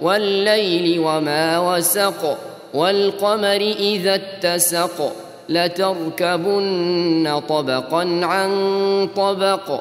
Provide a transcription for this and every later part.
والليل وما وسق والقمر إذا اتسق. لتركبن طبقا عن طبق.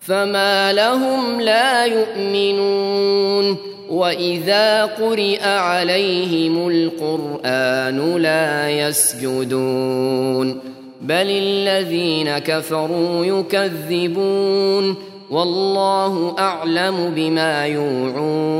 فما لهم لا يؤمنون. وإذا قرئ عليهم القرآن لا يسجدون. بل الذين كفروا يكذبون. والله أعلم بما يوعون.